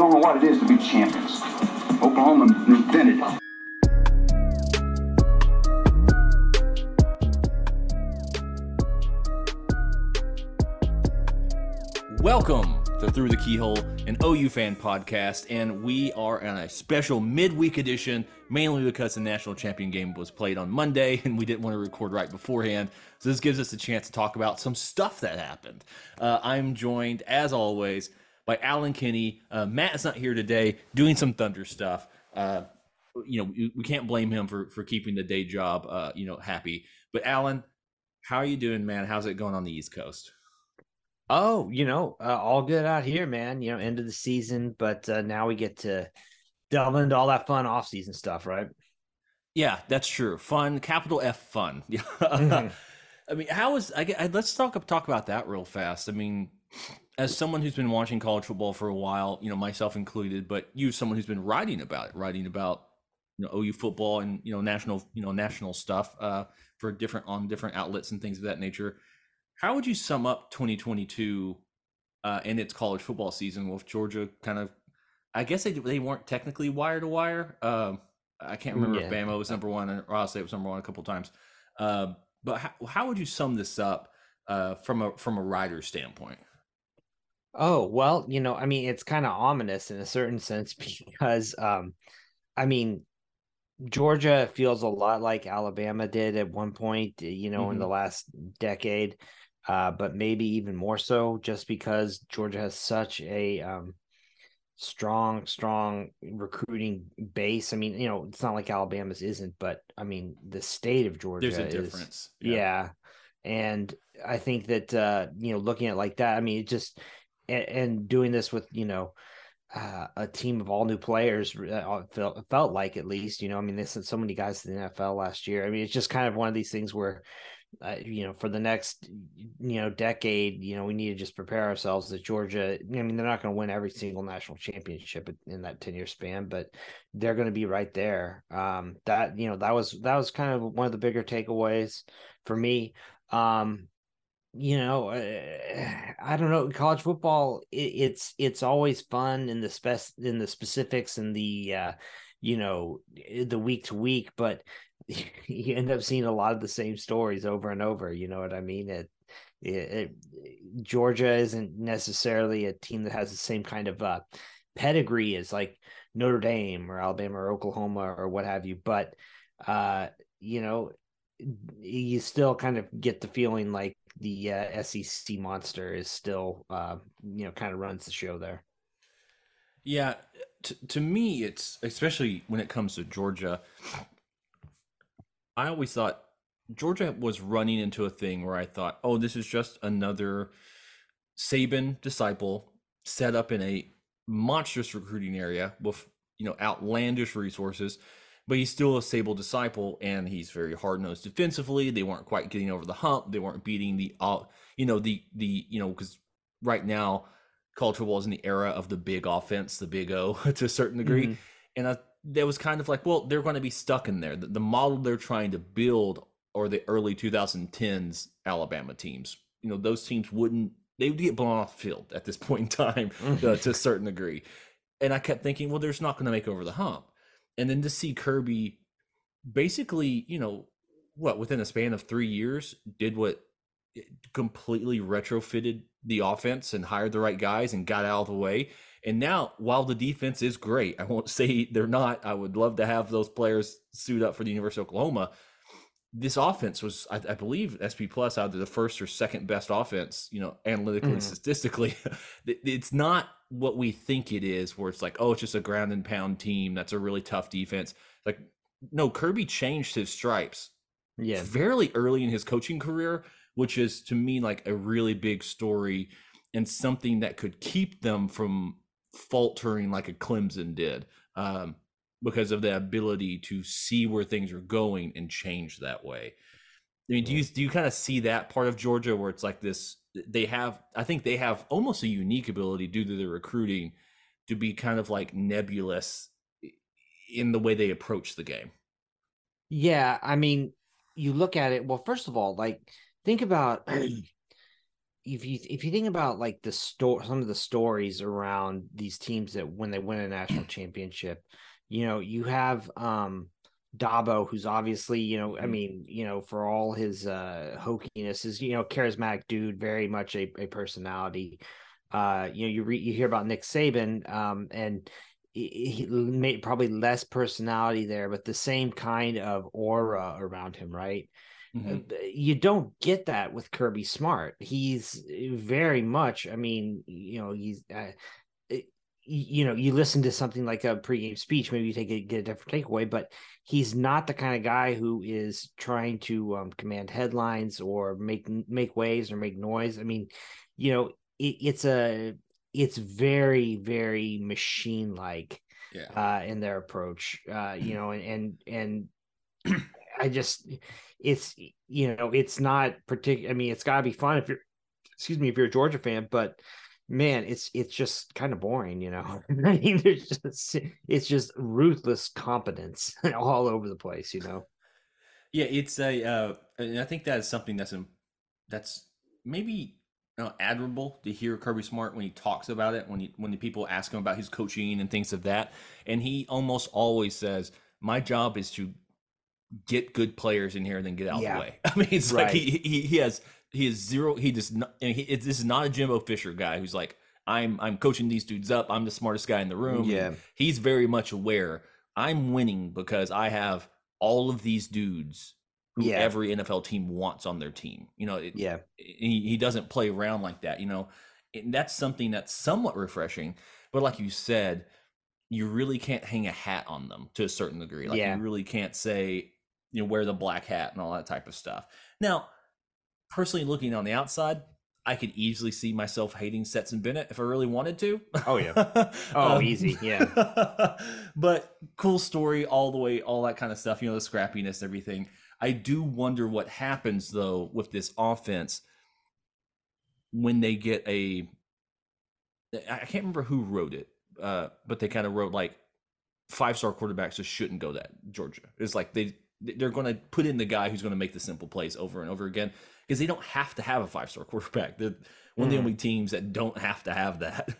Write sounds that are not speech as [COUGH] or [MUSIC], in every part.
Don't know what it is to be champions. Oklahoma invented it. Welcome to Through the Keyhole, an OU fan podcast, and we are on a special midweek edition, mainly because the national champion game was played on Monday, and we didn't want to record right beforehand. So this gives us a chance to talk about some stuff that happened. Uh, I'm joined, as always, by Alan Kinney. Uh, Matt is not here today, doing some Thunder stuff. Uh, you know, we, we can't blame him for for keeping the day job, uh, you know, happy. But Alan, how are you doing, man? How's it going on the East Coast? Oh, you know, uh, all good out here, man. You know, end of the season, but uh, now we get to delve into all that fun off-season stuff, right? Yeah, that's true. Fun, capital F, fun. Yeah. [LAUGHS] Mhm. I mean, how is I, I let's talk talk about that real fast. I mean, as someone who's been watching college football for a while, you know, myself included, but you, someone who's been writing about it, writing about you know OU football and you know national you know national stuff uh, for different on different outlets and things of that nature. How would you sum up 2022 uh, and its college football season with Georgia kind of? I guess they they weren't technically wire to wire. Um, I can't remember if Yeah. Bama was number one or Ohio State was number one a couple times. Uh, but how, how would you sum this up uh, from a from a writer standpoint? Oh, well, you know, I mean, it's kind of ominous in a certain sense [LAUGHS] because, um, I mean, Georgia feels a lot like Alabama did at one point, you know, in the last decade, uh, but maybe even more so just because Georgia has such a um, strong, strong recruiting base. I mean, you know, it's not like Alabama's isn't, but I mean, the state of Georgia There's a is difference. yeah. And I think that uh, you know, looking at it like that, I mean, it just and, and doing this with, you know, uh, a team of all new players uh, felt felt like at least, you know, I mean, they sent so many guys to the NFL last year. I mean, it's just kind of one of these things where uh, you know, for the next, you know, decade, you know, we need to just prepare ourselves that Georgia, I mean, they're not going to win every single national championship in that 10 year span, but they're going to be right there. Um, that, you know, that was, that was kind of one of the bigger takeaways for me. Um, you know, uh, I don't know. College football, it, it's it's always fun in the spec in the specifics and the uh, you know the week to week, but [LAUGHS] you end up seeing a lot of the same stories over and over. You know what I mean? It, it, it Georgia isn't necessarily a team that has the same kind of uh, pedigree as like Notre Dame or Alabama or Oklahoma or what have you, but uh, you know, you still kind of get the feeling like the uh, SEC monster is still, uh, you know, kind of runs the show there. Yeah, t- to me, it's especially when it comes to Georgia. I always thought Georgia was running into a thing where I thought, oh, this is just another Saban disciple set up in a monstrous recruiting area with you know outlandish resources, but he's still a Saban disciple and he's very hard nosed defensively. They weren't quite getting over the hump. They weren't beating the uh, you know the the you know because right now college football is in the era of the big offense, the big O [LAUGHS] to a certain degree. Mhm. And I, that was kind of like, well, they're going to be stuck in there. The, the model they're trying to build are the early 2010s Alabama teams. You know, those teams wouldn't, they would get blown off the field at this [LAUGHS] point in time uh, to a certain degree. And I kept thinking, well, they're not going to make over the hump. And then to see Kirby basically, you know, what, within a span of three years, did what completely retrofitted the offense and hired the right guys and got out of the way. And now, while the defense is great, I won't [LAUGHS] say they're not. I would love to have those players suit up for the University of Oklahoma. This offense was, I, I believe, SP Plus out of the first or second best offense, you know, analytically and Mhm. statistically. [LAUGHS] It's not what we think it is, where it's like, oh, it's just a ground and pound team. That's a really tough defense. Like, no, Kirby changed his stripes Yeah. fairly early in his coaching career, which is to me like a really big story and something that could keep them from faltering like a Clemson did um, because of the ability to see where things are going and change that way. I mean, do you do you kind of see that part of Georgia where it's like this? They have, I think they have almost a unique ability due to their recruiting to be kind of like nebulous in the way they approach the game. Yeah, I mean, you look at it. Well, first of all, like think about [CLEARS THROAT] if you if you think about like the store some of the stories around these teams that when they win a national championship, you know, you have um Dabo, who's obviously, you know, I mean, you know, for all his uh hokiness, is you know, charismatic dude, very much a, a personality. Uh, you know, you read you hear about Nick Saban, um, and he, he made probably less personality there, but the same kind of aura around him, right? Uh, You don't get that with Kirby Smart. He's very much, I mean, you know, he's, uh, you know, you listen to something like a pregame speech, maybe you take a, get a different takeaway, but he's not the kind of guy who is trying to um, command headlines or make make waves or make noise. I mean, you know, it, it's a it's very very machine like Yeah. uh in their approach uh you know and and, and [CLEARS THROAT] i just it's you know it's not particular i mean it's got to be fun if you're excuse me if you're a georgia fan but man it's it's just kind of boring you know [LAUGHS] i mean there's just it's just ruthless competence [LAUGHS] all over the place you know Yeah, it's a, uh, and I think that is something that's in, that's maybe uh, admirable to hear Kirby Smart when he talks about it. When he, when the people ask him about his coaching and things of that, and he almost always says, "My job is to get good players in here and then get out of the way." [LAUGHS] I mean, it's like he, he he has he is zero. He does not. and he, it, this is not a Jimbo Fisher guy who's like, "I'm I'm coaching these dudes up. I'm the smartest guy in the room." Yeah. he's very much aware. I'm winning because I have all of these dudes who Yeah. every NFL team wants on their team. You know, it, yeah he, he doesn't play around like that, you know. And that's something that's somewhat refreshing. But like you said, you really can't hang a hat on them to a certain degree. Like Yeah. you really can't say, you know, wear the black hat and all that type of stuff. Now, personally looking on the outside, I could easily see myself hating Stetson Bennett if I really wanted to. Oh, yeah. [LAUGHS] Oh, Um, easy, yeah. [LAUGHS] but cool story all the way, all that kind of stuff, you know, the scrappiness, everything. I do wonder what happens though with this offense when they get a I can't remember who wrote it, uh, but they kind of wrote like five star quarterbacks just shouldn't go that Georgia. It's like they they're going to put in the guy who's going to make the simple plays over and over again because they don't have to have a five star quarterback. They're one of the Mhm. only teams that don't have to have that.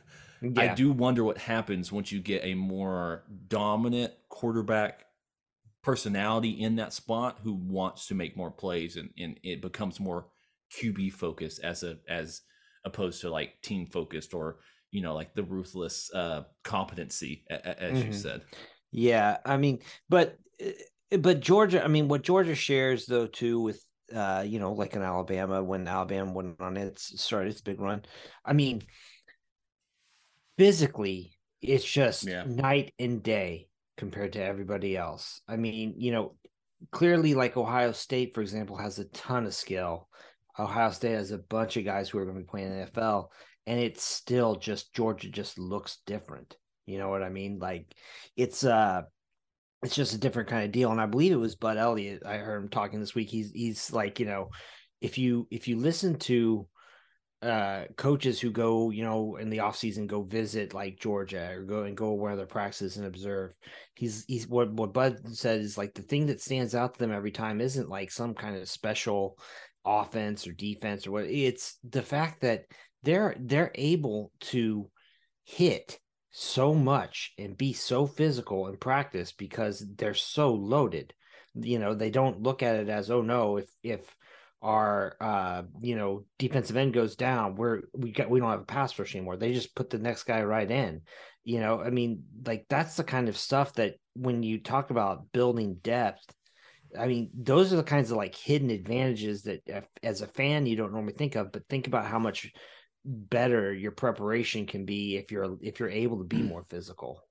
I do wonder what happens once you get a more dominant quarterback personality in that spot who wants to make more plays and, and it becomes more QB focused as a as opposed to like team focused or you know like the ruthless uh competency as you Mhm. said. Yeah, I mean, but uh, but Georgia, I mean, what Georgia shares though too with uh, you know, like in Alabama when Alabama went on its started its big run. I mean, physically, it's just Yeah. night and day compared to everybody else. I mean, you know, clearly like Ohio State, for example, has a ton of skill. Ohio State has a bunch of guys who are going to be playing in the NFL, and it's still just Georgia just looks different. You know what I mean? Like it's uh it's just a different kind of deal. And I believe it was Bud Elliott. I heard him talking this week. He's he's like, you know, if you if you listen to uh coaches who go, you know, in the offseason go visit like Georgia or go and go where their practices and observe. He's he's what what Bud said is like the thing that stands out to them every time isn't like some kind of special offense or defense or what it's the fact that they're they're able to hit so much and be so physical in practice because they're so loaded. You know, they don't look at it as, oh no, if if our uh you know defensive end goes down we're we got we don't have a pass rush anymore they just put the next guy right in you know i mean like that's the kind of stuff that when you talk about building depth i mean those are the kinds of like hidden advantages that as a fan you don't normally think of but think about how much better your preparation can be if you're if you're able to be more physical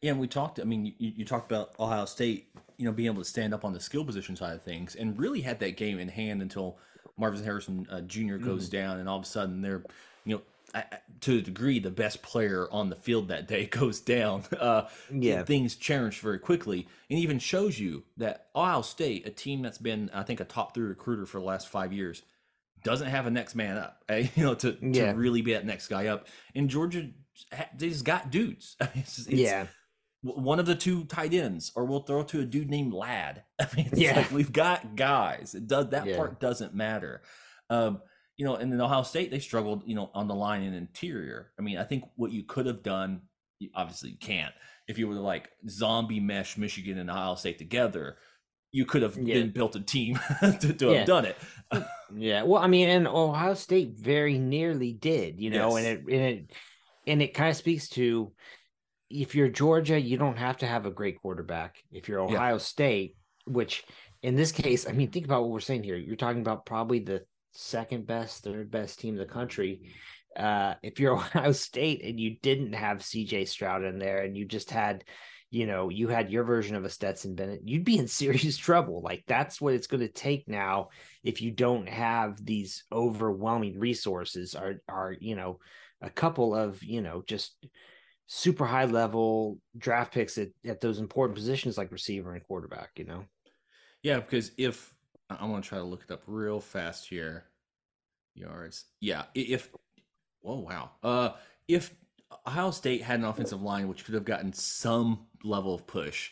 Yeah, and we talked. I mean, you, you talked about Ohio State, you know, being able to stand up on the skill position side of things, and really had that game in hand until Marvin Harrison uh, Jr. goes down, and all of a sudden they're, you know, I- to a degree, the best player on the field that day [LAUGHS] goes down. Uh, Yeah. things change very quickly, and even shows you that Ohio State, a team that's been, I think, a top three recruiter for the last five years, doesn't have a next man up, eh? [LAUGHS] you know, to, Yeah. to really be that next guy up. And Georgia, they just got dudes. [LAUGHS] It's- it's- yeah one of the two tight ends, or we'll throw to a dude named Ladd. [LAUGHS] I mean, it's Yeah. like we've got guys. It does that Yeah. part doesn't matter. Um, you know, and in Ohio State, they struggled, you know, on the line and interior. I mean, I think what you could have done, you obviously you can't, if you were to like zombie mesh Michigan and Ohio State together, you could have Yeah. been built a team [LAUGHS] to, to Yeah. have done it. [LAUGHS] Yeah, well, I mean, and Ohio State very nearly did, you know, and it and it and it kind of speaks to if you're Georgia, you don't have to have a great quarterback. If you're Yeah. Ohio State, which in this case, I mean, think about what we're saying here. You're talking about probably the second best, third best team in the country. Uh, if you're [LAUGHS] Ohio State and you didn't have CJ Stroud in there and you just had you know, you had your version of a Stetson Bennett, you'd be in [LAUGHS] serious trouble. Like that's what it's going to take now if you don't have these overwhelming resources are are, you know, a couple of, you know, just super high level draft picks at, at those important positions like receiver and quarterback, you know. Yeah, because if I'm gonna try to look it up real fast here. Yards. Yeah, if oh wow. Uh if Ohio State had an offensive line which could have gotten some level of push,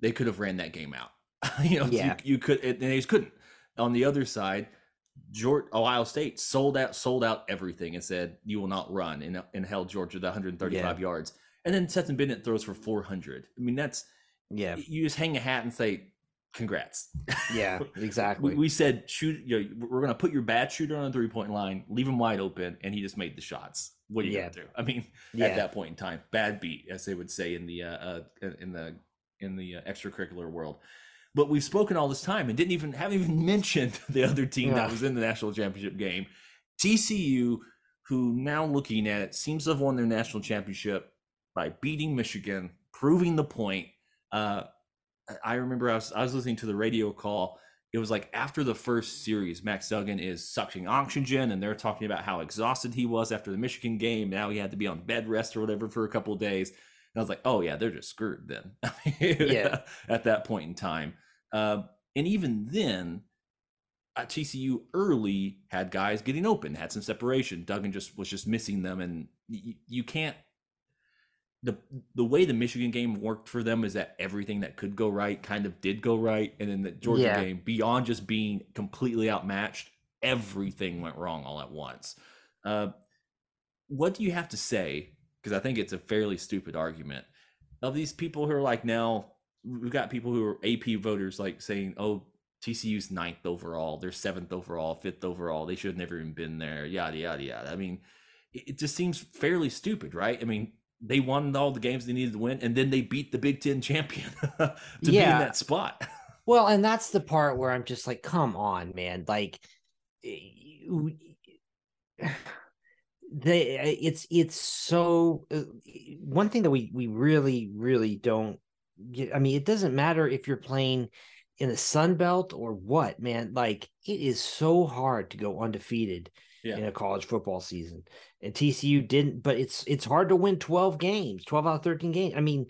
they could have ran that game out. [LAUGHS] you know, Yeah. you, you could and they just couldn't. On the other side, Georgia, Ohio State sold out sold out everything and said you will not run and, and held Georgia to 135 yards. And then Stetson Bennett throws for 400. I mean, that's Yeah. you just hang a hat and say congrats. Yeah, [LAUGHS] exactly. We, we said shoot. You know, we're gonna put your bad shooter on a three point line, leave him wide open, and he just made the shots. What are you Yeah. gonna do? I mean, Yeah. at that point in time, bad beat, as they would say in the uh, uh in the in the uh, extracurricular world. But we've spoken all this time and didn't even haven't even [LAUGHS] mentioned the other team Yeah. that was in the national championship game, TCU, who now looking at it seems to have won their national championship by beating Michigan, proving the point. Uh, I- I remember I was I was listening to the radio call. It was like after the first series, Max Duggan is sucking oxygen, and they're talking about how exhausted he was after the Michigan game. Now he had to be on bed rest or whatever for a couple of days. And I was like, oh yeah, they're just screwed then. Yeah. [LAUGHS] at that point in time, uh, and even then, at TCU early had guys getting open, had some separation. Duggan just was just missing them, and y- you can't the the way the Michigan game worked for them is that everything that could go right kind of did go right, and then the Georgia Yeah. game, beyond just being completely outmatched, everything went wrong all at once. Uh, what do you have to say? Because I think it's a fairly stupid argument of these people who are like now we've got people who are AP voters like saying, "Oh, TCU's ninth overall, they're seventh overall, fifth overall, they should have never even been there." Yada yada yada. I mean, it, it just seems fairly stupid, right? I mean, they won all the games they needed to win, and then they beat the Big Ten champion [LAUGHS] to be in that spot. [LAUGHS] Well, and that's the part where I'm just like, come on, man. Like [SIGHS] they it's it's so uh, one thing that we we really really don't get I mean, it doesn't matter if you're playing in the Sun Belt or what, man. Like it is so hard to go undefeated Yeah. in a college football season. And TCU didn't, but it's it's hard to win 12 games, 12 out of 13 games. I mean,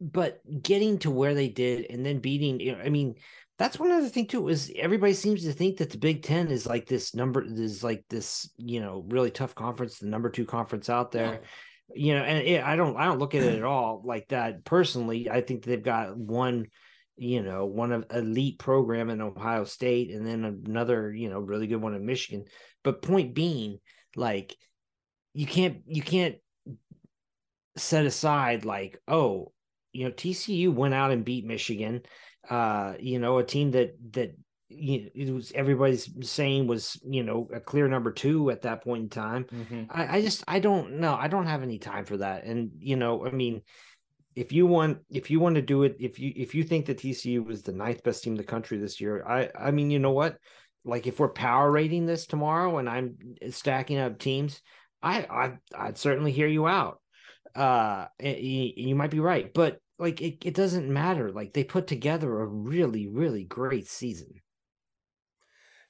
but getting to where they did and then beating, you know, I mean, that's one other thing too, is everybody seems to think that the Big Ten is like this number is like this, you know, really tough conference, the number two conference out there. You know, and it, I don't I don't look at it at all like that personally. I think they've got one you know, one of elite program in Ohio State and then another, you know, really good one in Michigan. But point being, like, you can't you can't set aside like, oh, you know, TCU went out and beat Michigan, uh, you know, a team that that you it was everybody's saying was you know a clear number two at that point in time. Mm-hmm. I, I just I don't know. I don't have any time for that. And you know, I mean, if you want if you want to do it, if you if you think that TCU was the ninth best team in the country this year, I I mean, you know what? Like if we're power rating this tomorrow and I'm stacking up teams, I I I'd certainly hear you out. Uh, you, might be right, but like it, it doesn't matter. Like they put together a really really great season.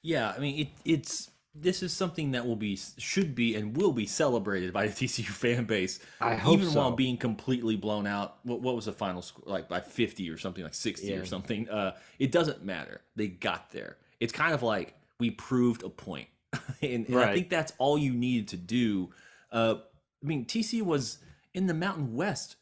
Yeah, I mean it, it's this is something that will be should be and will be celebrated by the [LAUGHS] TCU fan base. I hope even so. while being completely blown out. What, what was the final score? Like by fifty or something, like sixty Yeah. or something. Uh, it doesn't matter. They got there. It's kind of like we proved a point, [LAUGHS] and, and I think that's all you needed to do. Uh, I mean, TCU was in the Mountain West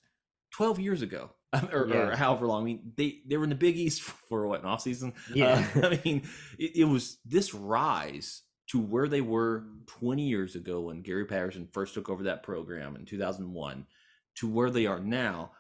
twelve years ago. [LAUGHS] Or, or however long. I mean, they they were in the Big East for what an off season. Yeah. Uh, I mean, it, it was this rise to where they were 20 years ago when Gary Patterson first took over that program in 2001 to where they are now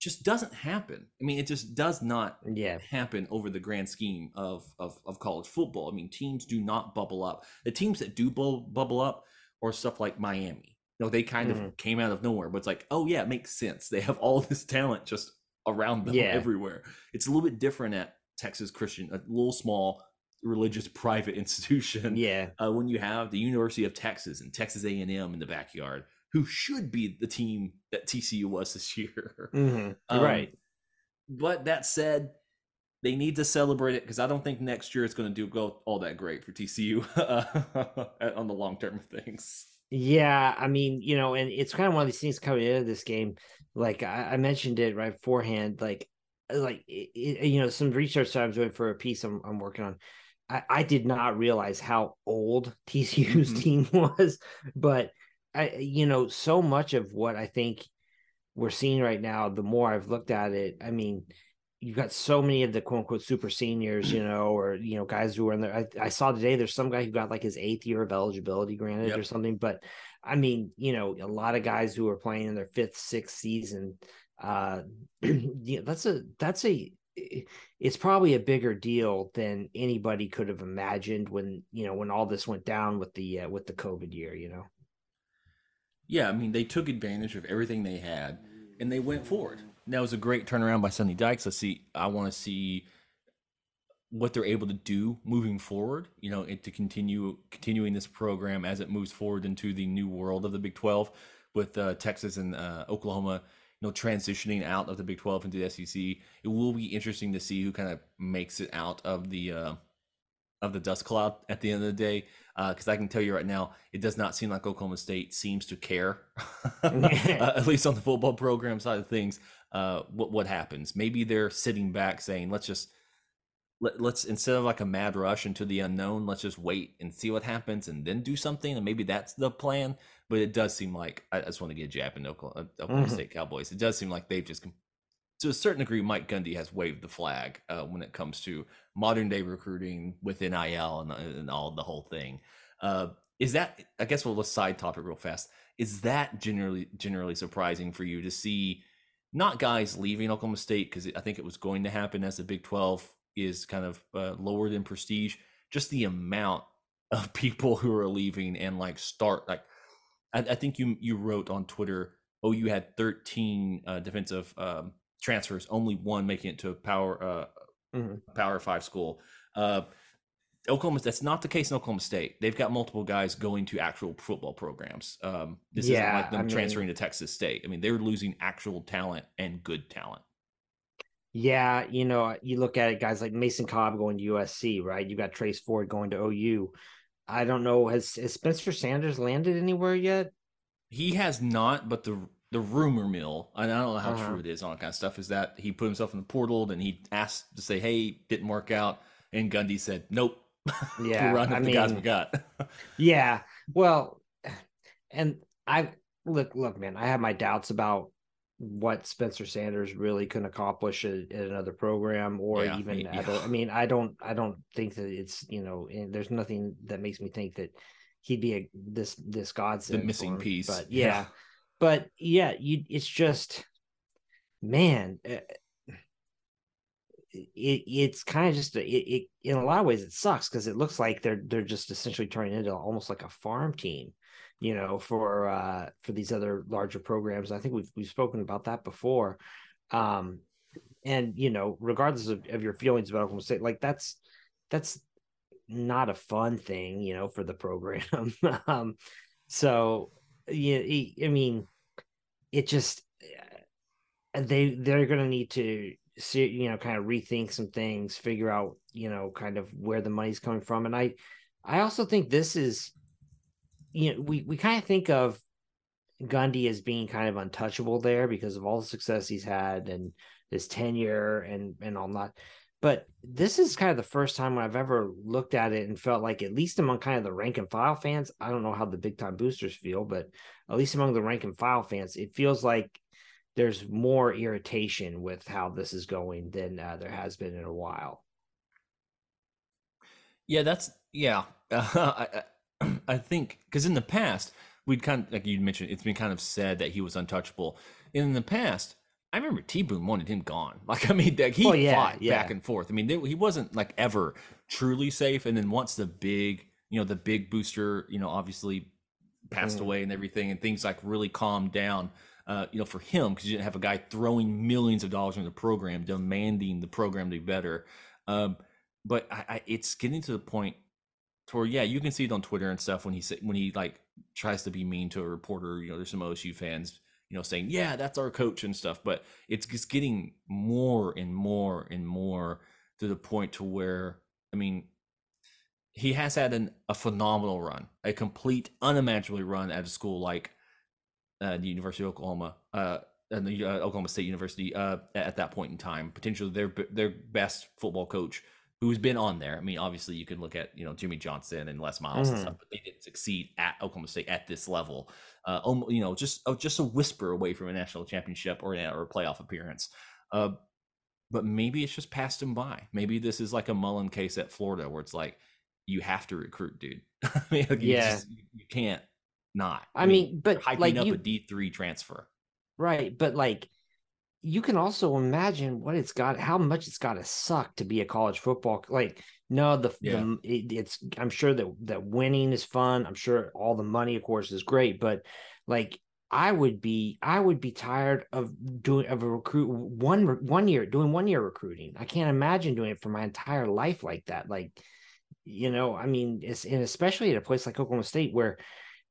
just doesn't happen. I mean, it just does not Yeah, happen over the grand scheme of, of, of college football. I mean, teams do not bubble up. The teams that do bubble, bubble up are stuff like Miami. You know, they kind of mm-hmm. came out of nowhere, but it's like, oh yeah, it makes sense. They have all [LAUGHS] this talent just around them Yeah. everywhere. It's a little bit different at Texas Christian, a little small religious [LAUGHS] private institution. yeah, Uh, when you have the University of Texas and Texas A&M in the backyard, who should be the team that TCU was this [LAUGHS] year. Mhm. Um, right. But that said, they need to celebrate it because I don't think next year it's going to do go all that great for TCU uh, [LAUGHS] on the long term of things. Yeah, I mean, you know, and it's kind of one of these things coming into this game. Like I, I mentioned it right beforehand. Like, like it, it- you know, some research that I'm doing for a piece I'm, I'm working on. I, I did not realize how old TCU's Mhm. team [LAUGHS] was, but I, you know, so much of what I think we're seeing right now. The more I've looked at it, I mean, you've got so many of the quote unquote super seniors, you know, or you know, guys who are in there. I, I saw today there's some guy who got like his eighth year of eligibility granted Yep. or something. But I mean, you know, a lot of guys who are playing in their fifth, sixth season. Uh, [CLEARS THROAT] yeah, that's a that's a it's probably a bigger deal than anybody could have imagined when you know when all this went down with the uh, with the COVID year. You know. Yeah, I mean, they took advantage of everything they had and they went forward. And that was a great turnaround by Sonny Dykes. Let's see. I want to see what they're able to do moving forward. You know, and to continue continuing this program as it moves forward into the new world of the Big Twelve, with uh, Texas and uh, Oklahoma. Know, transitioning out of the Big Twelve into the SEC. It will be interesting to see who kind of makes it out of the uh, of the dust cloud at the end of the day. Because I can tell you right now, it does not seem like Oklahoma State seems to care, uh, [LAUGHS] [LAUGHS] at least on the football program side of things. Uh, what what happens? Maybe they're sitting back saying, "Let's just let, let's instead of like a mad rush into the unknown, let's just wait and see what happens, and then do something." And maybe that's the plan. But it does seem like I, just want to get a jab in Oklahoma, Oklahoma Mhm. State Cowboys. It does seem like they've just to a certain degree, Mike Gundy has waved the flag uh, when it comes to modern day recruiting with NIL and, and all the whole thing. Uh, is that? I guess we'll let's side topic real fast. Is that generally generally surprising for you to see not guys leaving Oklahoma State because I think it was going to happen as the Big Twelve is kind of uh, lowered in prestige. Just the amount of [LAUGHS] people who are leaving and like start like I, I think you you wrote on Twitter. Oh, you had 13 uh, defensive um, transfers, only one making it to a power uh, Mhm. power five school. Uh, Oklahoma, that's not the case in Oklahoma State. They've got multiple guys going to actual football programs. Um, this Yeah, isn't like them I mean- transferring to Texas State. I mean, they're losing actual talent and good talent. Yeah, you know, you look at it, guys like Mason Cobb going to USC, right? You got Trace Ford going to OU. I don't know, has, has Spencer Sanders landed anywhere yet? He has not, but the the rumor mill, and I don't know how Uh-huh. true it is, all that kind of stuff, is that he put himself in the portal and he asked to say, "Hey, didn't work out," and Gundy said, "Nope." [LAUGHS] Yeah, I with the guys we got. [LAUGHS] Yeah. Well, and I look, look, man, I have my doubts about what Spencer Sanders really can accomplish at, at another program or Yeah, even at yeah. a- I mean, I don't, I don't think that it's, you know there's nothing that makes me think that he'd be a this this godsend. missing him. piece. But Yeah. yeah, but yeah, you, it's just, man, uh, it it's kind of just a, it, it in a lot of ways it sucks because it looks like they're they're just essentially turning into almost like a farm team you know for uh for these other larger programs. I think we've we've spoken about that before. Um and you know regardless of, of your feelings about oklahoma state like that's that's not a fun thing you know for the program. [LAUGHS] Um so yeah i mean it just they they're going to need to see you know kind of rethink some things figure out you know kind of where the money's coming from. And i i also think this is you know we we kind of think of gundy as being kind of untouchable there because of all the success he's had and his tenure and and all that but this is kind of the first time I've ever looked at it and felt like, at least among kind of the rank and file fans, I don't know how the big time boosters feel, but at least among the rank and file fans, it feels like there's more irritation with how this is going than uh, there has been in a while. Yeah, that's yeah. Uh, [LAUGHS] I, I think because in the past we'd kind of like you mentioned, it's been kind of said that he was untouchable. In the past, I remember T Boone wanted him gone. [LAUGHS] Like I mean, like, he Oh, yeah, fought yeah. back and forth. I mean, they, he wasn't like ever truly safe. And then once the big, you know, the big booster, you know, obviously passed Mm. away and everything, and things like really calmed down. Uh, you know, for him because you didn't have a guy throwing millions of dollars into the program, demanding the program to be better. Um, but I, I, it's getting to the point where, yeah, you can see it on Twitter and stuff when he when he like tries to be mean to a reporter. You know, there's some OSU fans, you know, saying, "Yeah, that's our coach" and stuff. But it's just getting more and more and more to the point to where, I mean, he has had an, a phenomenal run, a complete, unimaginably run at a school like uh, the University of Oklahoma, uh, and the uh, Oklahoma State University uh, at, at that point in time, potentially their their best football coach who's been on there. I mean, obviously you can look at you know Jimmy Johnson and Les Miles and Mhm. stuff, but they didn't succeed at Oklahoma State at this level. Uh, um, you know, just oh, just a whisper away from a national championship or, or a playoff appearance. Uh, but maybe it's just passed him by. Maybe this is like a Mullen case at Florida, where it's like you have to recruit, dude. [LAUGHS] I mean, like, you Yeah. just- you can't not. I mean, but you're hyping like up you, a D three transfer. right? But like, you can also imagine what it's got, how much it's got to suck to be a college football. Like, no, the, Yeah. the it, it's. I'm sure that that winning is fun. I'm sure all the money, of course, is great. But like, I would be, I would be tired of doing of a recruit one one year doing one year recruiting. I can't imagine doing it for my entire life like that. Like, you know, I mean, it's and especially at a place like Oklahoma State where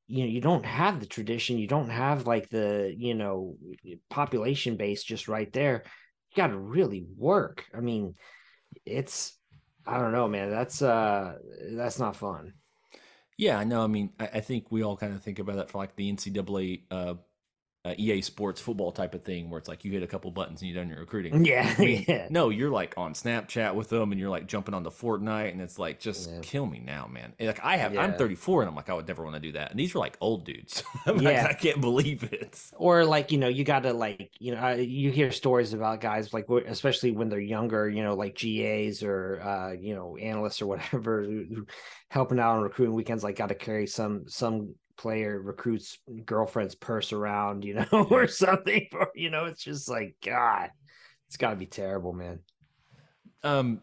you know you don't have the tradition you don't have like the you know population base just right there you got to really work i mean it's i don't know man that's uh that's not fun Yeah, I know. I mean, I, I think we all kind of think about that for like the NCAA uh, uh, EA Sports football type of thing, where it's like you hit a couple buttons and you're done your recruiting. [LAUGHS] yeah I mean, yeah No, you're like on Snapchat with them, and you're like jumping on the Fortnite, and it's like just Yeah. kill me now, man. And, Like I have, I'm 34, and I'm like I would never want to do that. And these are like old dudes. [LAUGHS] I'm like, Yeah. I can't believe it. or like you know you got to like you know you hear stories about guys like especially when they're younger you know like GAs or uh you know analysts or whatever helping out on recruiting weekends like got to carry some some player recruits girlfriend's purse around you know [LAUGHS] or something or you know it's just like god it's got to be terrible man. Um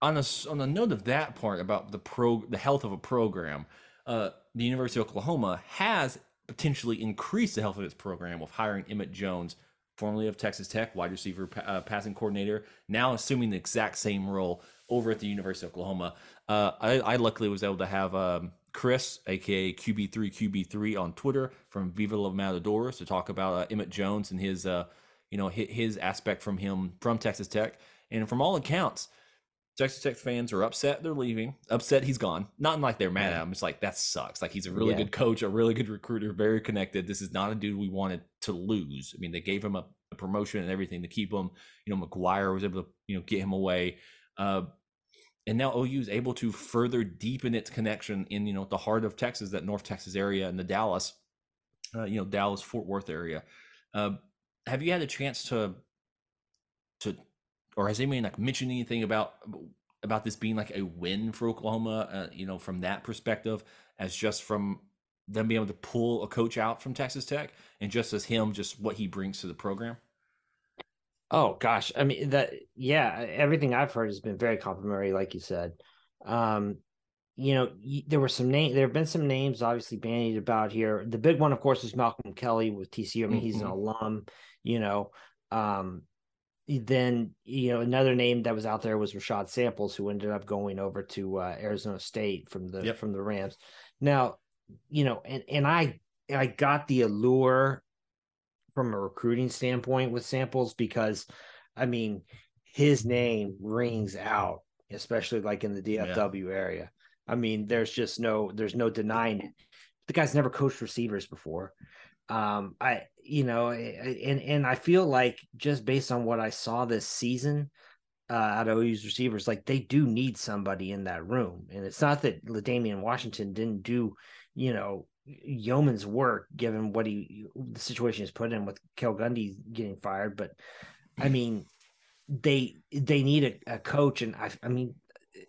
on a on a note of that part about the pro the health of a program uh the university of oklahoma has potentially increased the health of its program with hiring emmett jones formerly of texas tech wide receiver uh, passing coordinator now assuming the exact same role over at the university of oklahoma. Uh i, I luckily was able to have um Chris, aka QB3 QB3 on Twitter from Viva La Matadores to talk about uh, Emmett Jones and his, uh, you know, his, his aspect from him from Texas Tech. And from all accounts, Texas Tech fans are upset they're leaving. Upset he's gone. Not like they're mad at him. It's like that sucks. Like he's a really Yeah. good coach, a really good recruiter, very connected. This is not a dude we wanted to lose. I mean, they gave him a, a promotion and everything to keep him. You know, McGuire was able to you know get him away. Uh, and now OU is able to further deepen its connection in you know the heart of Texas, that North Texas area, and the Dallas, uh, you know Dallas Fort Worth area. Uh, have you had a chance to to or has anyone like mentioned anything about about this being like a win for Oklahoma? Uh, you know, from that perspective, as just from them being able to pull a coach out from Texas Tech, and just as him, just what he brings to the program. Oh gosh, I mean that. Yeah, everything I've heard has been very complimentary, like you said. Um, you know, there were some name. There have been some names obviously bandied about here. The big one, of course, is Malcolm Kelly with TCU. I mean, mm-hmm. he's an mm-hmm. alum. You know, um, then you know another name that was out there was Ra'Shaad Samples, who ended up going over to uh, Arizona State from the yep. from the Rams. Now, you know, and and I I got the allure from a recruiting standpoint with Samples because, I mean, his name rings out, especially like in the DFW yeah. area. I mean, there's just no there's no denying it. The guy's never coached receivers before. Um, I you know, and and I feel like just based on what I saw this season uh, out of OU's receivers, like they do need somebody in that room. And it's not that L'Damian Washington didn't do, you know, yeoman's work given what he the situation is put in with Cale Gundy getting fired, but I mean they they need a, a coach and I I mean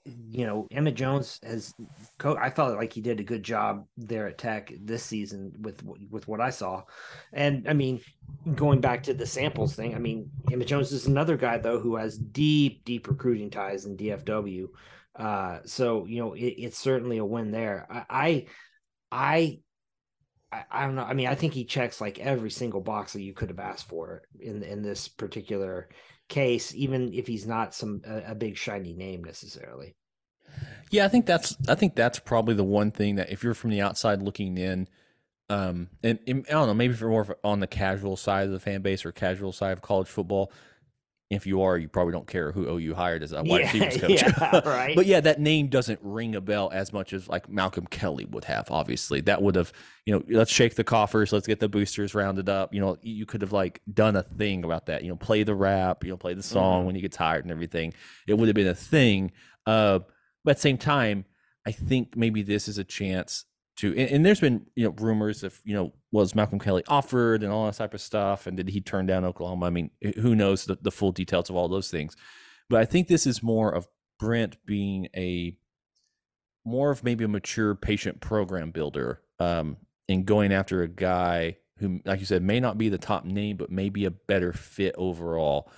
you know, Emmett Jones has. Co- I felt like he did a good job there at Tech this season with with what I saw, and I mean, going back to the samples thing. I mean, Emmett Jones is another guy though who has deep, deep recruiting ties in DFW. Uh, so you know, it, it's certainly a win there. I, I, I, I don't know. I mean, I think he checks like every single box that you could have asked for in in this particular case, even if he's not some a, a big shiny name necessarily. Yeah, I think that's I think that's probably the one thing that if you're from the outside looking in, um, and, and I don't know, maybe if you're more on the casual side of the fan base or casual side of college football, if you are, you probably don't care who OU hired as a wide receivers [LAUGHS] coach. Yeah, [LAUGHS] right. but yeah, that name doesn't ring a bell as much as like Malcolm Kelly would have. Obviously, that would have you know let's shake the coffers, let's get the boosters rounded up. You know, you could have like done a thing about that. You know, play the rap, you know, play the song mm when you get tired and everything. It would have been a thing. Uh, but at the same time, I think maybe this is a chance to and, and, there's been you know rumors if you know was Malcolm Kelly offered and all that type of stuff and did he turn down Oklahoma I mean who knows the, the full details of all those things but I think this is more of Brent being a more of maybe a mature patient program builder um and going after a guy who like you said may not be the top name but may be a better fit overall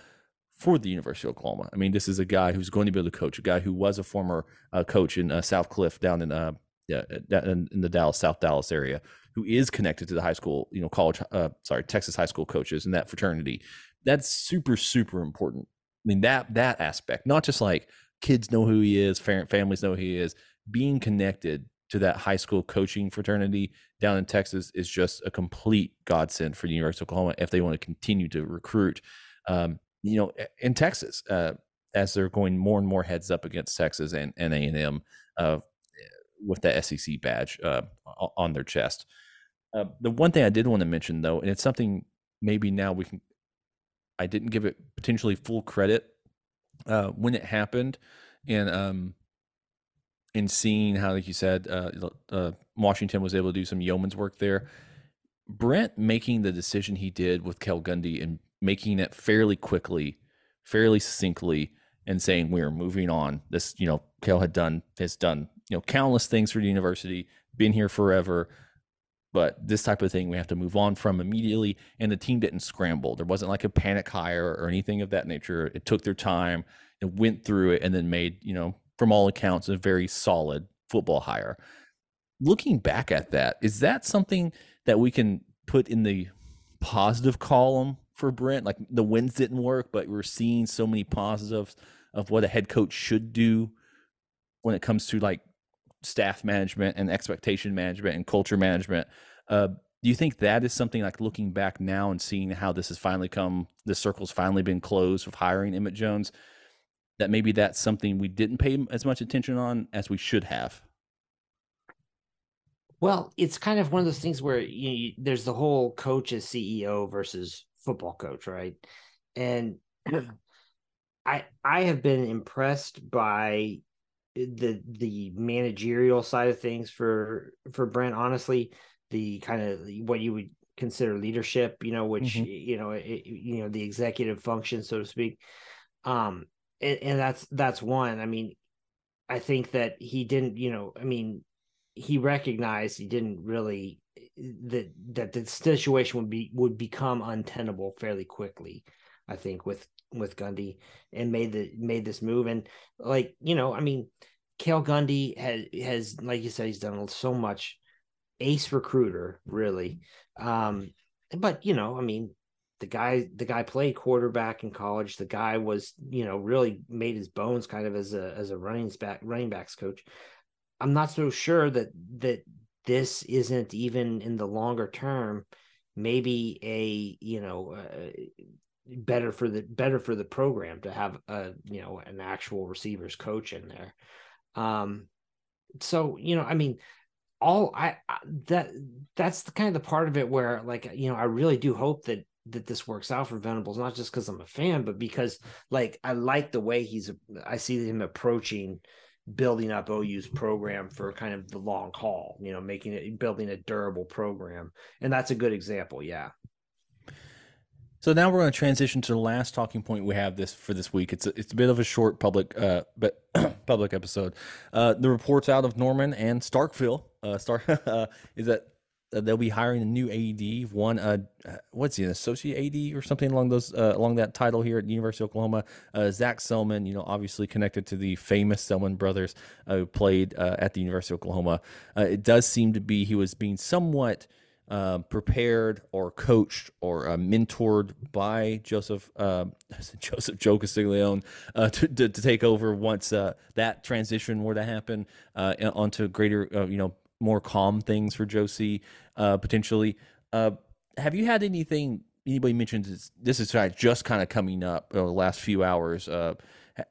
for the University of Oklahoma. I mean, this is a guy who's going to be able to coach, a guy who was a former uh, coach in uh, South Cliff down in uh, uh, in, in the Dallas, South Dallas area, who is connected to the high school, you know, college, uh, sorry, Texas high school coaches and that fraternity. That's super, super important. I mean, that that aspect, not just like kids know who he is, families know who he is, being connected to that high school coaching fraternity down in Texas is just a complete godsend for the University of Oklahoma if they want to continue to recruit. Um, you know, in Texas, uh, as they're going more and more heads up against Texas and, and A&M, uh, with that SEC badge uh, on their chest. Uh, the one thing I did want to mention, though, and it's something maybe now we can, I didn't give it potentially full credit uh, when it happened, and um, in seeing how, like you said, uh, uh, Washington was able to do some yeoman's work there. Brent making the decision he did with Cale Gundy and making it fairly quickly, fairly succinctly, and saying we are moving on. This, you know, Cale had done has done you know countless things for the university, been here forever. But this type of thing we have to move on from immediately. And the team didn't scramble. There wasn't like a panic hire or anything of that nature. It took their time and went through it and then made, you know, from all accounts, a very solid football hire. Looking back at that, is that something that we can put in the positive column for Brent? Like the wins didn't work, but we're seeing so many positives of what a head coach should do when it comes to like staff management and expectation management and culture management. Uh, do you think that is something like looking back now and seeing how this has finally come, the circle's finally been closed with hiring Emmett Jones, that maybe that's something we didn't pay as much attention on as we should have? Well, it's kind of one of those things where you, know, there's the whole coach as CEO versus football coach, right? And [CLEARS THROAT] I I have been impressed by the the managerial side of things for for Brent honestly the kind of what you would consider leadership you know which mm-hmm. you know it, you know the executive function so to speak um and, and that's that's one i mean i think that he didn't you know i mean he recognized he didn't really that that the situation would be would become untenable fairly quickly i think with with Gundy and made the made this move. And like you know, I mean, Cale Gundy has has like you said, he's done so much. Ace recruiter, really. Um, but you know, I mean, the guy the guy played quarterback in college. The guy was you know really made his bones kind of as a as a running back running backs coach. I'm not so sure that that this isn't even in the longer term maybe a you know uh, better for the better for the program to have a you know an actual receivers coach in there um so you know i mean all I, I that that's the kind of the part of it where like you know i really do hope that that this works out for venables not just because i'm a fan but because like i like the way he's i see him approaching building up OU's program for kind of the long haul, you know, making it building a durable program. And that's a good example. Yeah. So now we're going to transition to the last talking point we have this for this week. It's a, it's a bit of a short public uh but [CLEARS THROAT] public episode. Uh the reports out of Norman and Starkville uh Stark [LAUGHS] uh, is that uh, they'll be hiring a new AD, one uh, uh, what's he, an associate AD or something along those uh, along that title here at University of Oklahoma. Uh, Zac Selmon, you know, obviously connected to the famous Selmon brothers uh, who played at the University of Oklahoma. it does seem to be he was being somewhat. Um, prepared or coached or uh, mentored by Joseph um, [LAUGHS] Joseph Joe Castiglione uh, to, to, to, take over once uh, that transition were to happen onto greater you know more calm things for Josie uh, potentially. Uh, have you had anything? Anybody mentioned this, this is just kind of coming up uh, the last few hours.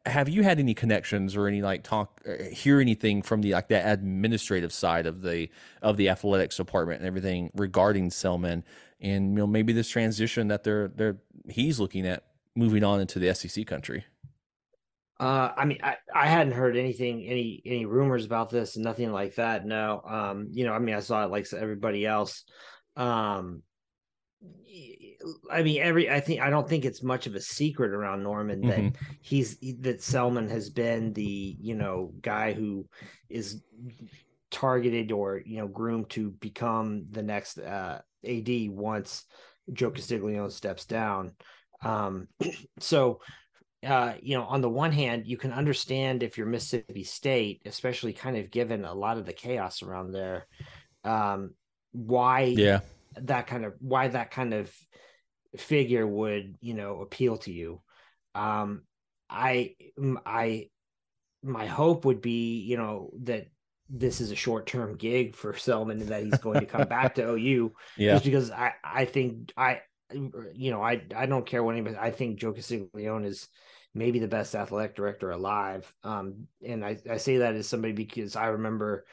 Have you had any connections or any like talk, uh, hear anything from the like the administrative side of the of the athletics department and everything regarding Selmon and you know maybe this transition that they're they're he's looking at moving on into the SEC country? Uh, I mean, I, I hadn't heard anything, any any rumors about this, nothing like that. No, um, you know, I mean, I saw it like everybody else. Um, I mean, every I think I don't think it's much of a secret around Norman that mm-hmm. he's that Selmon has been the you know guy who is targeted or you know groomed to become the next uh, AD once Joe Castiglione steps down. Um, [CLEARS THROAT] so uh, you know, on the one hand, you can understand if you're Mississippi State, especially kind of given a lot of the chaos around there, um, why yeah that kind of why that kind of figure would you know appeal to you. Um, I I my hope would be you know that this is a short term gig for Selmon and that he's going to come back to [LAUGHS] OU. Yeah, just because I I think I you know I I don't care what anybody I think Joe Castiglione is maybe the best athletic director alive. Um, and I, I say that as somebody because I remember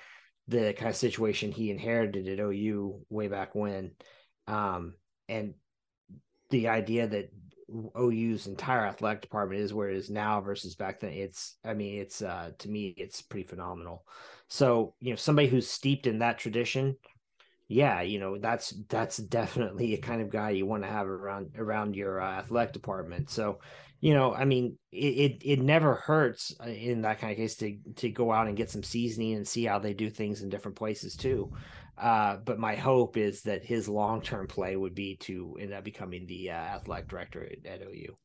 the kind of situation he inherited at OU way back when. Um, and the idea that OU's entire athletic department is where it is now versus back then, it's, I mean, it's, uh, to me, it's pretty phenomenal. So, you know, somebody who's steeped in that tradition, yeah, you know, that's, that's definitely a kind of guy you want to have around, around your uh, athletic department. So, you know, I mean, it, it, it never hurts uh, in that kind of case to to go out and get some seasoning and see how they do things in different places too. Uh, but my hope is that his long term play would be to end up becoming the uh, athletic director at, at OU.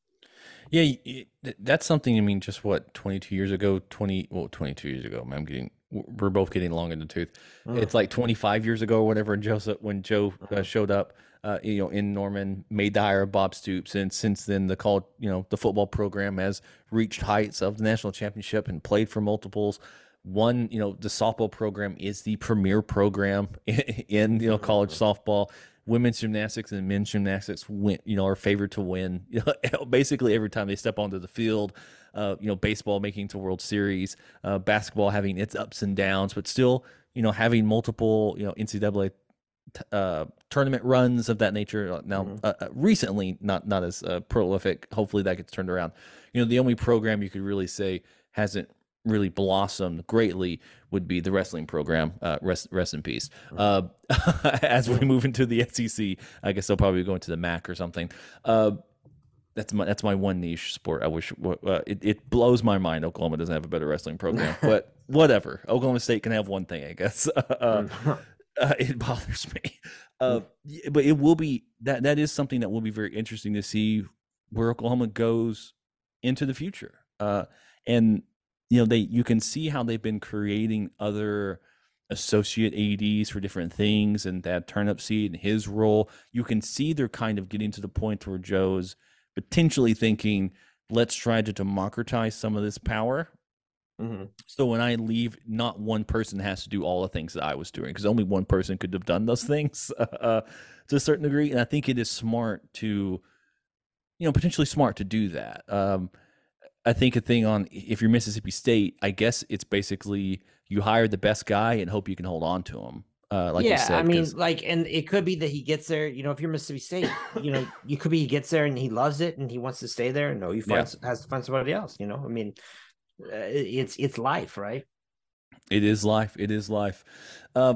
Yeah, that's something. I mean, just what twenty two years ago, twenty well, twenty two years ago. I'm getting we're both getting long in the tooth. Mm. It's like 25 years ago or whatever. Joseph, when Joe uh, uh-huh. showed up, uh, you know, in Norman, made the hire of Bob Stoops, and since then the call, you know, the football program has reached heights of the national championship and played for multiples. One, you know, the softball program is the premier program in, [LAUGHS] in you know college [LAUGHS] softball. Women's gymnastics and men's gymnastics win, you know, are favored to win. You know, [LAUGHS] basically every time they step onto the field. Uh, you know, baseball making to World Series, uh, basketball having its ups and downs, but still, you know, having multiple, you know, NCAA uh, tournament runs of that nature. Uh, now, mm-hmm. uh, uh, recently, not not as uh, prolific. Hopefully, that gets turned around. You know, the only program you could really say hasn't really blossomed greatly would be the wrestling program. Uh, rest rest in peace. Uh, [LAUGHS] as we move into the SEC, I guess they'll probably go into the MAC or something. Uh, that's my that's my one niche sport. I wish uh, it, it blows my mind. Oklahoma doesn't have a better wrestling program, [LAUGHS] but whatever. Oklahoma State can have one thing, I guess. [LAUGHS] Uh, uh, it bothers me. Uh, but it will be that that is something that will be very interesting to see where Oklahoma goes into the future. Uh, and you know they you can see how they've been creating other associate ads for different things and that Turnipseed and his role you can see they're kind of getting to the point where joe's potentially thinking let's try to democratize some of this power Mhm. so when i leave not one person has to do all the things that i was doing because only one person could have done those [LAUGHS] things uh, to a certain degree and i think it is smart to you know potentially smart to do that um, I think a thing on if you're Mississippi State, I guess it's basically you hire the best guy and hope you can hold on to him. Uh, like yeah, you said, I mean, like, and it could be that he gets there. You know, if you're Mississippi State, you know, [COUGHS] you could be he gets there and he loves it and he wants to stay there. No, you Yeah. has to find somebody else. You know, I mean, uh, it's it's life, right? It is life. It is life. Uh,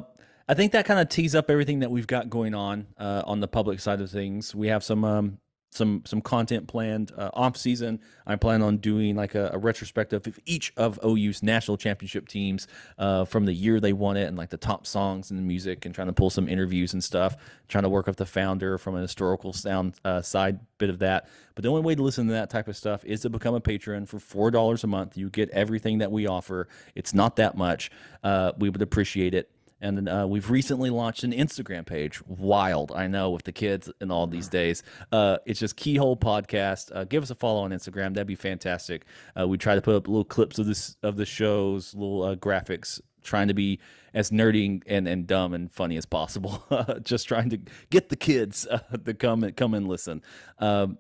I think that kind of tees up everything that we've got going on uh, on the public side of things. We have some um, some some content planned uh, off season. I plan on doing like a, a retrospective of each of OU's national championship teams uh, from the year they won it and like the top songs and the music and trying to pull some interviews and stuff. Trying to work up the founder from an historical sound uh, side bit of that. But the only way to listen to that type of stuff is to become a patron for four dollars a month. You get everything that we offer. It's not that much. Uh, we would appreciate it. And then uh, we've recently launched an Instagram page. Wild, I know, with the kids and all these days. Uh, it's just Keyhole Podcast. Uh, give us a follow on Instagram. That'd be fantastic. Uh, we try to put up little clips of this of the shows, little uh, graphics, trying to be as nerdy and, and dumb and funny as possible. [LAUGHS] just trying to get the kids [LAUGHS] uh, to come and come and listen. Um,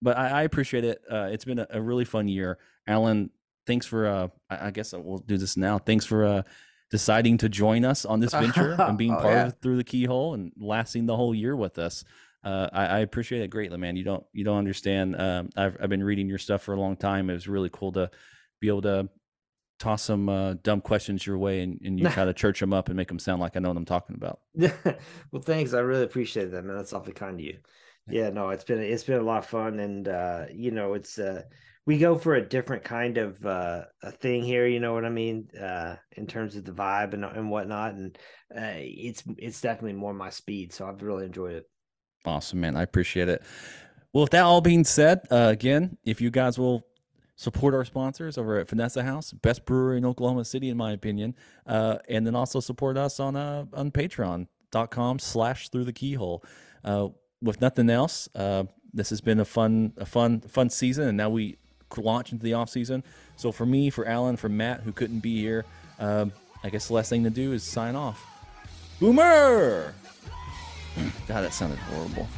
but I, I appreciate it. Uh, it's been a, a really fun year. Alan, thanks for. Uh, I, I guess we'll do this now. Thanks for uh, deciding to join us on this venture [LAUGHS] and being Oh, part yeah. of through the keyhole and lasting the whole year with us. Uh, I, I appreciate it greatly, man. You don't you don't understand. Um, I've I've been reading your stuff for a long time. It was really cool to be able to toss some uh, dumb questions your way and, and you try to [LAUGHS] church them up and make them sound like I know what I'm talking about. [LAUGHS] well, thanks. I really appreciate that, man. That's awfully kind of you. Yeah, no, it's been it's been a lot of fun, and uh, you know, it's uh, we go for a different kind of uh, a thing here. You know what I mean? Uh, in terms of the vibe and and whatnot, and uh, it's it's definitely more my speed. So I've really enjoyed it. Awesome, man. I appreciate it. Well, with that all being said, uh, again, if you guys will support our sponsors over at Vanessa House, best brewery in Oklahoma City, in my opinion, uh, and then also support us on uh, on Patreon.com slash Through the Keyhole. With nothing else, this has been a fun, a fun, fun season, and now we launch into the off season. So for me, for Alan, for Matt, who couldn't be here, um, I guess the last thing to do is sign off. Boomer. [CLEARS THROAT] God, that sounded horrible.